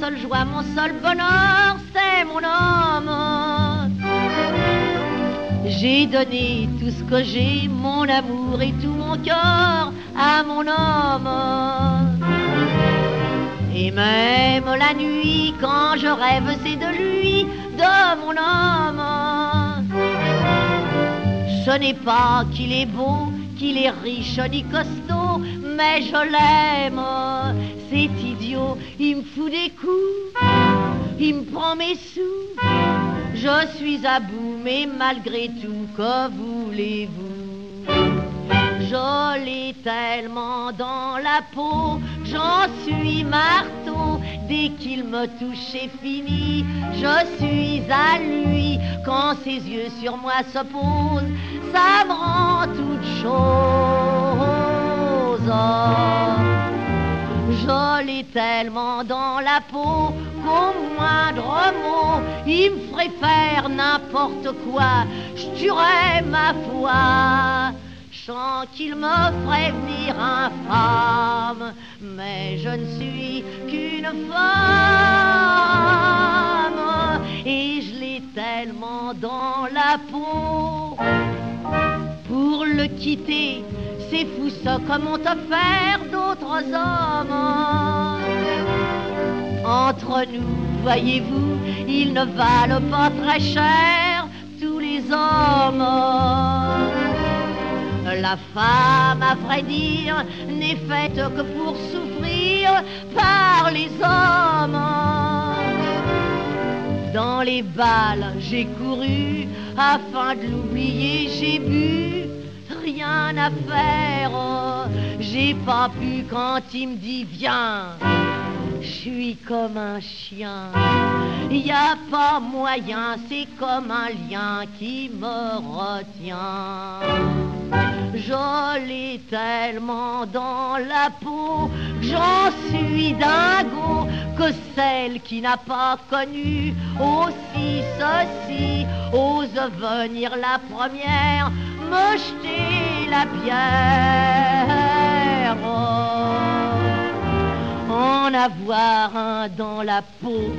seule joie, mon seul bonheur, c'est mon homme. J'ai donné tout ce que j'ai, mon amour et tout mon cœur à mon homme. Et même la nuit, quand je rêve, c'est de lui, de mon homme. Ce n'est pas qu'il est beau, qu'il est riche ni costaud, mais je l'aime. C'est idiot, il me fout des coups, il me prend mes sous. Je suis à bout, mais malgré tout, que voulez-vous? Je l'ai tellement dans la peau, j'en suis marteau. Dès qu'il me touche, c'est fini. Je suis à lui quand ses yeux sur moi se posent. Ça me toute chose. Je l'ai tellement dans la peau qu'au moindre mot, il me ferait faire n'importe quoi. Je tuerais ma foi. Chant qu'il me ferait venir infâme, mais je ne suis qu'une femme et je l'ai tellement dans la peau. Pour le quitter, c'est fou ça comme on offert d'autres hommes? Entre nous, voyez-vous, ils ne valent pas très cher tous les hommes. La femme, à vrai dire, n'est faite que pour souffrir par les hommes. Dans les balles, j'ai couru, afin de l'oublier, j'ai bu, rien à faire. J'ai pas pu quand il me dit viens. Je suis comme un chien, y a pas moyen, c'est comme un lien qui me retient. L'ai tellement dans la peau j'en suis dingo que celle qui n'a pas connu aussi ceci ose venir la première me jeter la pierre. En avoir un dans la peau,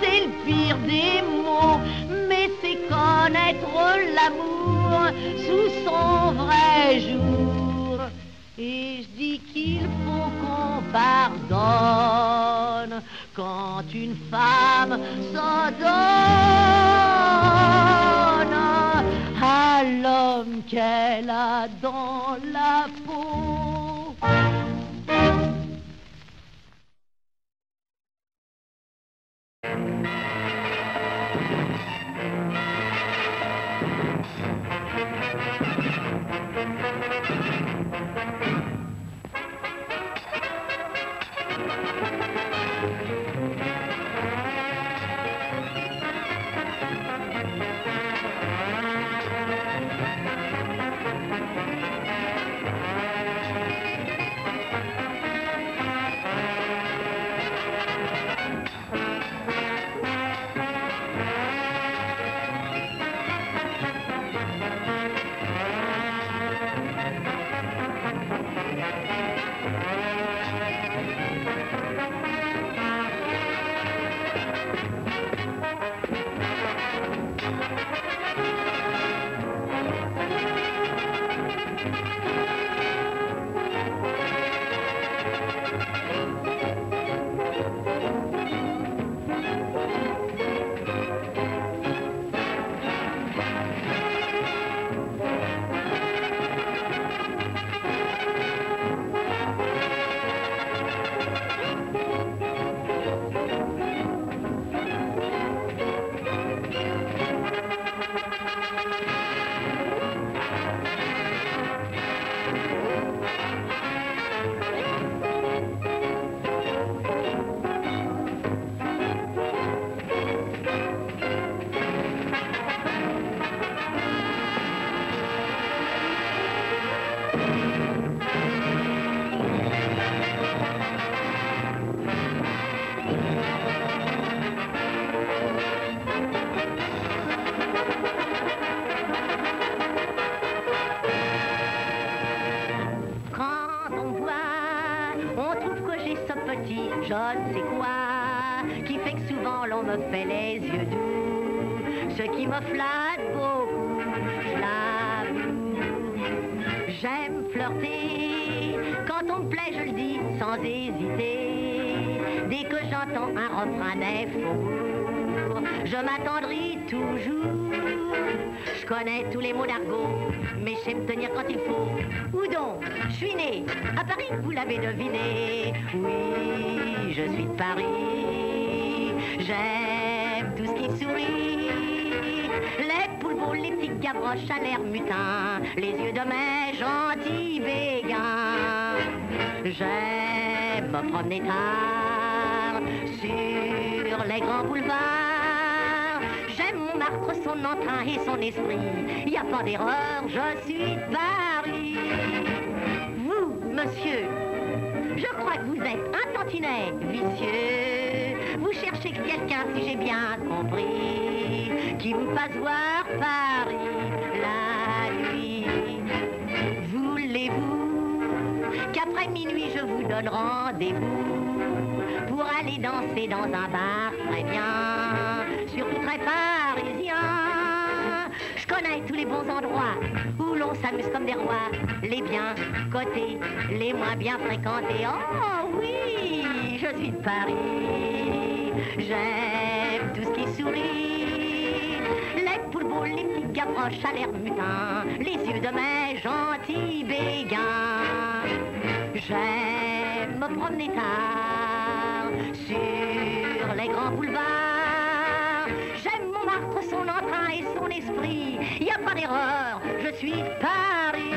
c'est le pire des mots, mais c'est connaître l'amour sous son vrai jour. Et je dis qu'il faut qu'on pardonne quand une femme se donne à l'homme qu'elle a dans la ne sais quoi. qui fait que souvent l'on me fait les yeux doux? Ce qui me flatte beaucoup. J'aime flirter, quand on me plaît je le dis sans hésiter. Dès que j'entends un refrain des je m'attendris toujours. Connais tous les mots d'argot, mais je sais me tenir quand il faut. Où donc? Je suis né à Paris, vous l'avez deviné. Oui, je suis de Paris. J'aime tout ce qui sourit. Les poules les petits gavroches à l'air mutin, les yeux de mes gentils béguins. J'aime me promener tard sur les grands boulevards. J'aime Montmartre, son entrain et son esprit. Y a pas d'erreur, je suis Paris. Vous, monsieur, je crois que vous êtes un tantinet vicieux. Vous cherchez quelqu'un, si j'ai bien compris, qui vous fasse voir Paris la nuit. Voulez-vous qu'après minuit je vous donne rendez-vous pour aller danser dans un bar très bien, surtout très parisien endroits où l'on s'amuse comme des rois, les biens cotés, les moins bien fréquentés. Oh oui, je suis de Paris, j'aime tout ce qui sourit. Les poules les petits gavroches à l'air mutin, les yeux de mes gentils béguins. J'aime me promener tard sur les grands boulevards. Son entrain et son esprit. Y a pas d'erreur, je suis Paris.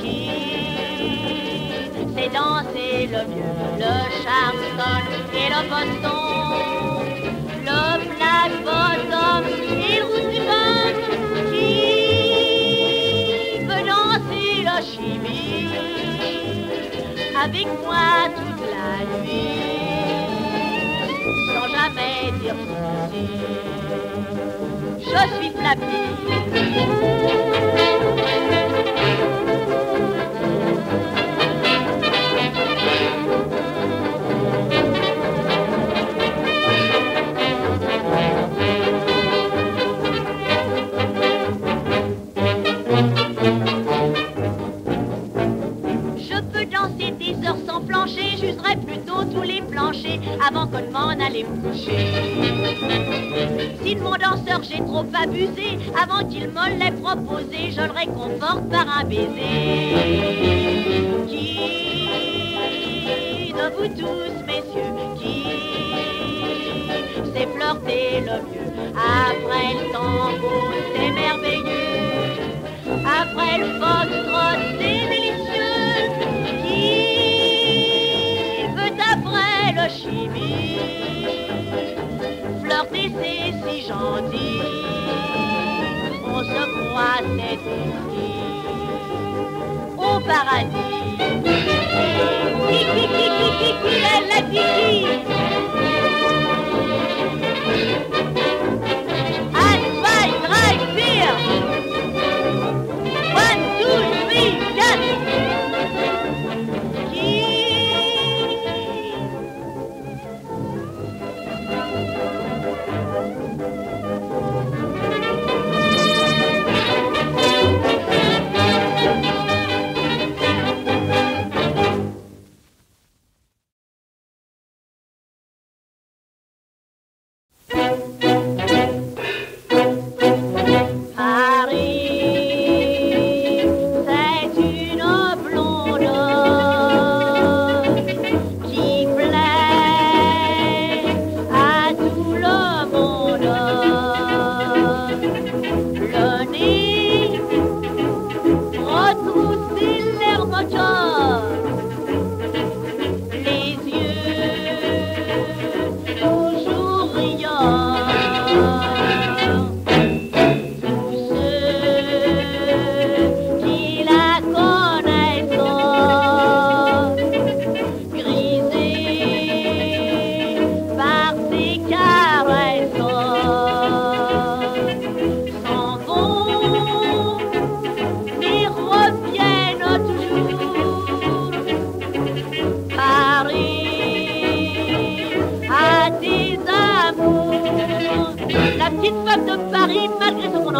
Qui sait danser le mieux, le Charleston et le Boston, le flat bottom et le route du vin, qui veut danser la chimie avec moi toute la nuit, sans jamais dire ceci. Je suis Flappy. Avant qu'on m'en allait me coucher. Si de mon danseur j'ai trop abusé, avant qu'il me l'ait proposé, je le réconforte par un baiser. Qui de vous tous, messieurs, qui sait flirter le mieux? Après le tango, c'est merveilleux. Après le foxtrot, chimie c'est si gentil. On se croit, c'est ici. Au paradis. Qui, qui, qui, la, la, qui,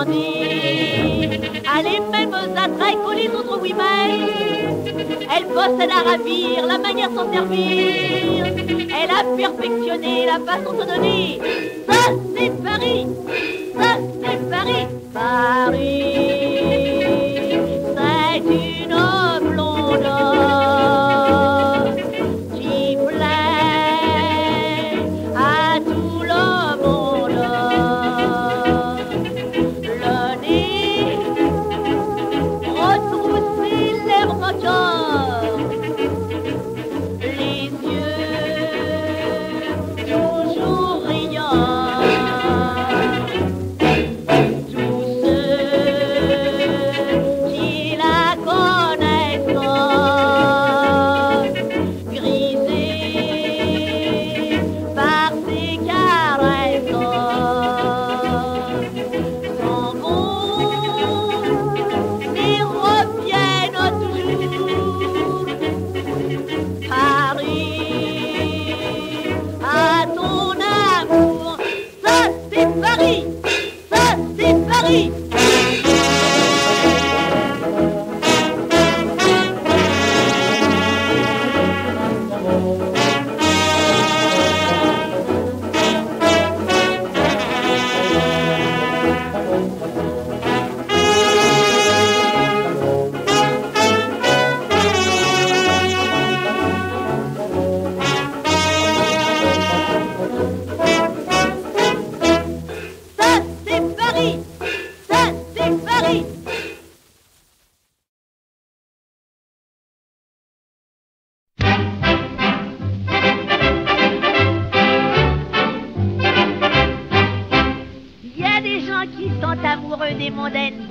dit, a les mêmes attraits que les autres, mais elle possède à ravir, la manière s'en servir. Elle a perfectionné la façon de donner. Ça, c'est Paris. Ça, c'est Paris. Paris,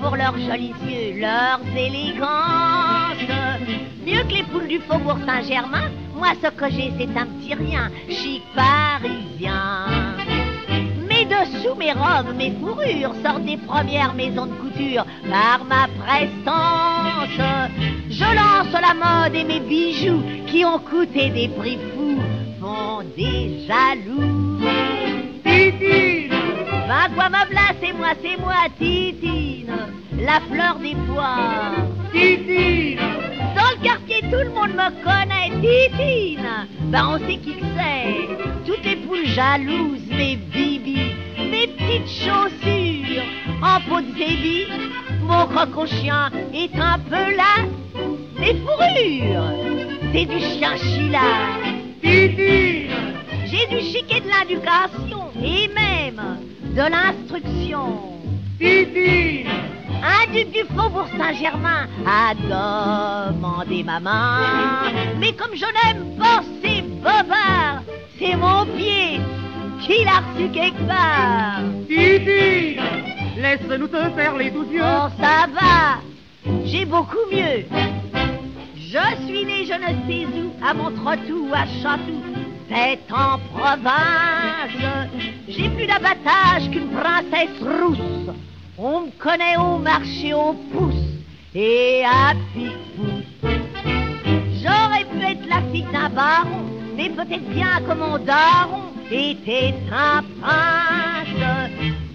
pour leurs jolis yeux, leurs élégances. Mieux que les poules du faubourg Saint-Germain, moi ce que j'ai c'est un petit rien, chic parisien. Mes dessous, mes robes, mes fourrures sortent des premières maisons de couture par ma prestance. Je lance la mode et mes bijoux qui ont coûté des prix fous font des jaloux. Va quoi ma place, c'est moi, c'est moi, Titine, la fleur des poires. Titine Dans le quartier, tout le monde me connaît, Titine. Ben, on sait qui que c'est. Toutes les poules jalouses, mes bibis, mes petites chaussures en peau de zébi. Mon croco-chien est un peu là. Mes fourrures, c'est du chien chila. Titine J'ai du chic et de l'éducation et même de l'instruction. Titine Un duc du faubourg Saint-Germain a demandé ma main. Mais comme je n'aime pas ces bobards, c'est mon pied qui l'a reçu quelque part. Titine Laisse-nous te faire les douze yeux Oh, ça va, j'ai beaucoup mieux. Je suis né je ne sais où, à Montretout, à Chatou, c'est en province. J'ai plus d'abattage qu'une princesse rousse. On me connaît au marché au pouce et à pique J'aurais pu être la fille d'un baron, mais peut-être bien que mon daron était un prince.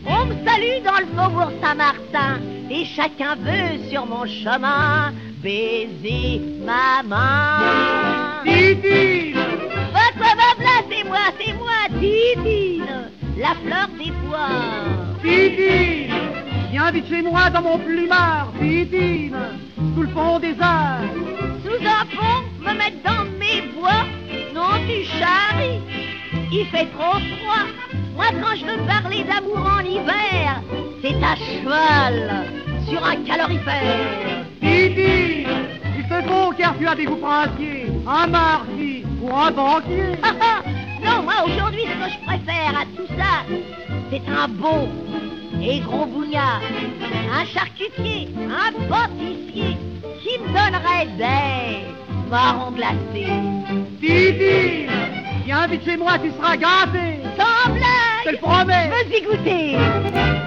On me salue dans le faubourg Saint-Martin et chacun veut sur mon chemin baiser ma main. C'est moi, c'est moi, Titine, la fleur des poires. Titine Viens vite chez moi dans mon plumard Titine Sous le pont des arts Sous un pont, me mettre dans mes bois, non tu charries, il fait trop froid. Moi quand je veux parler d'amour en hiver, c'est à cheval, sur un calorifère. Titine Il te faut car tu as des goûts Un marquis ou un banquier. Ah, ah, non, moi aujourd'hui ce que je préfère à tout ça, c'est un beau et gros bougnat, un charcutier, un pâtissier qui me donnerait des marrons glacés. Titine Viens vite chez moi, tu seras gâté. Sans Je te blague, le promets. Veux-y goûter Un soir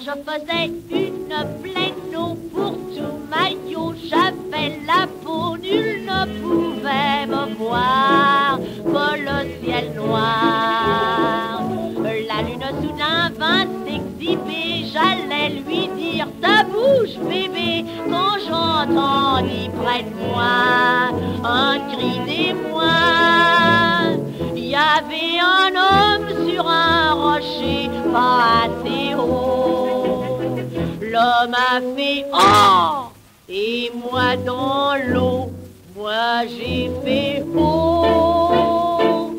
je faisais une pleine eau pour tout maillot, j'avais la peau, nul ne pouvait me voir que le ciel noir. La lune soudain vint s'exhiber, j'allais lui dire ta bouche bébé quand j'entendis près de moi un cri d'émoi. Il y avait un homme sur un rocher pas assez haut. L'homme a fait oh et moi dans l'eau, moi j'ai fait oh.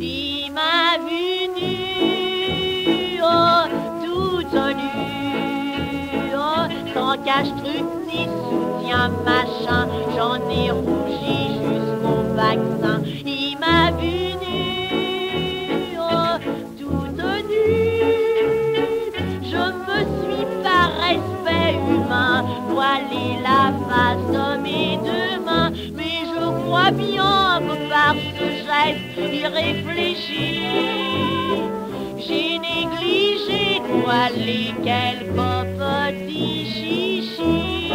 Il m'a vu nu, oh, toute nue, oh, sans cache-truc ni soutien machin, j'en ai rougi jusqu'au vaccin. Il m'a vu geste irréfléchi, j'ai négligé de voiler quelques petits chichis.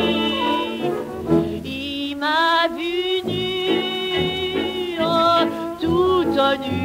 Il m'a vu nu, oh, toute nue,